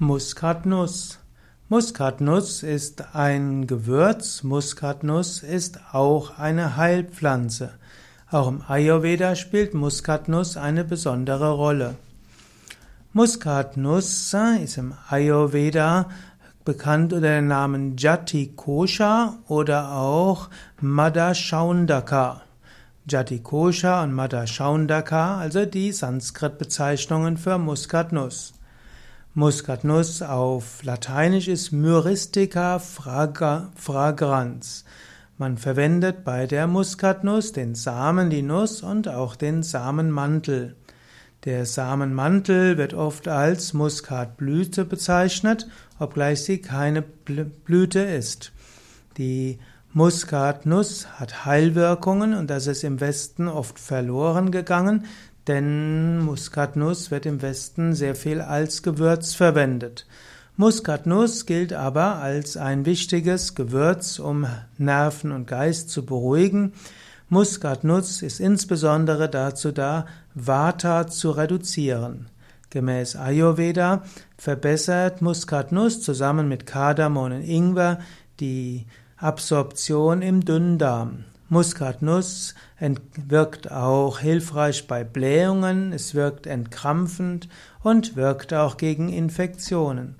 Muskatnuss. Muskatnuss ist ein Gewürz. Muskatnuss ist auch eine Heilpflanze. Auch im Ayurveda spielt Muskatnuss eine besondere Rolle. Muskatnuss ist im Ayurveda bekannt unter dem Namen Jati Kosha oder auch Madashaundaka. Jati Kosha und Madashaundaka, also die Sanskrit-Bezeichnungen für Muskatnuss. Muskatnuss auf Lateinisch ist Myristica fragrans. Man verwendet bei der Muskatnuss den Samen, die Nuss und auch den Samenmantel. Der Samenmantel wird oft als Muskatblüte bezeichnet, obgleich sie keine Blüte ist. Die Muskatnuss hat Heilwirkungen und das ist im Westen oft verloren gegangen, denn Muskatnuss wird im Westen sehr viel als Gewürz verwendet. Muskatnuss gilt aber als ein wichtiges Gewürz, um Nerven und Geist zu beruhigen. Muskatnuss ist insbesondere dazu da, Vata zu reduzieren. Gemäß Ayurveda verbessert Muskatnuss zusammen mit Kardamom und Ingwer die Absorption im Dünndarm. Muskatnuss wirkt auch hilfreich bei Blähungen, es wirkt entkrampfend und wirkt auch gegen Infektionen.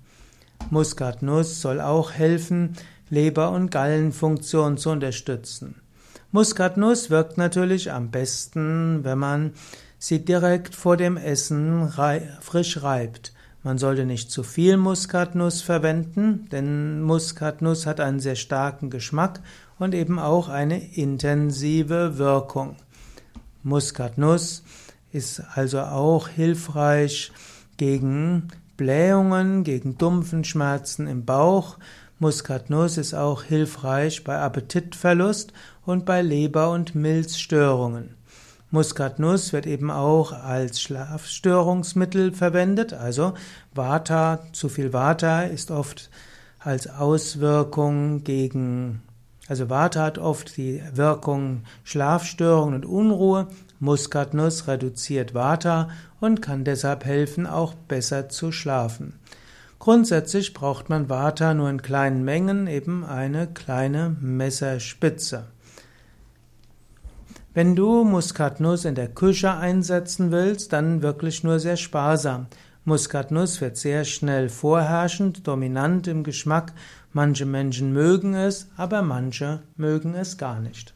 Muskatnuss soll auch helfen, Leber- und Gallenfunktion zu unterstützen. Muskatnuss wirkt natürlich am besten, wenn man sie direkt vor dem Essen frisch reibt. Man sollte nicht zu viel Muskatnuss verwenden, denn Muskatnuss hat einen sehr starken Geschmack und eben auch eine intensive Wirkung. Muskatnuss ist also auch hilfreich gegen Blähungen, gegen dumpfen Schmerzen im Bauch. Muskatnuss ist auch hilfreich bei Appetitverlust und bei Leber- und Milzstörungen. Muskatnuss wird eben auch als Schlafstörungsmittel verwendet, also Vata, zu viel Vata ist oft als Auswirkung gegen also Vata hat oft die Wirkung Schlafstörungen und Unruhe. Muskatnuss reduziert Vata und kann deshalb helfen, auch besser zu schlafen. Grundsätzlich braucht man Vata nur in kleinen Mengen, eben eine kleine Messerspitze. Wenn du Muskatnuss in der Küche einsetzen willst, dann wirklich nur sehr sparsam. Muskatnuss wird sehr schnell vorherrschend, dominant im Geschmack. Manche Menschen mögen es, aber manche mögen es gar nicht.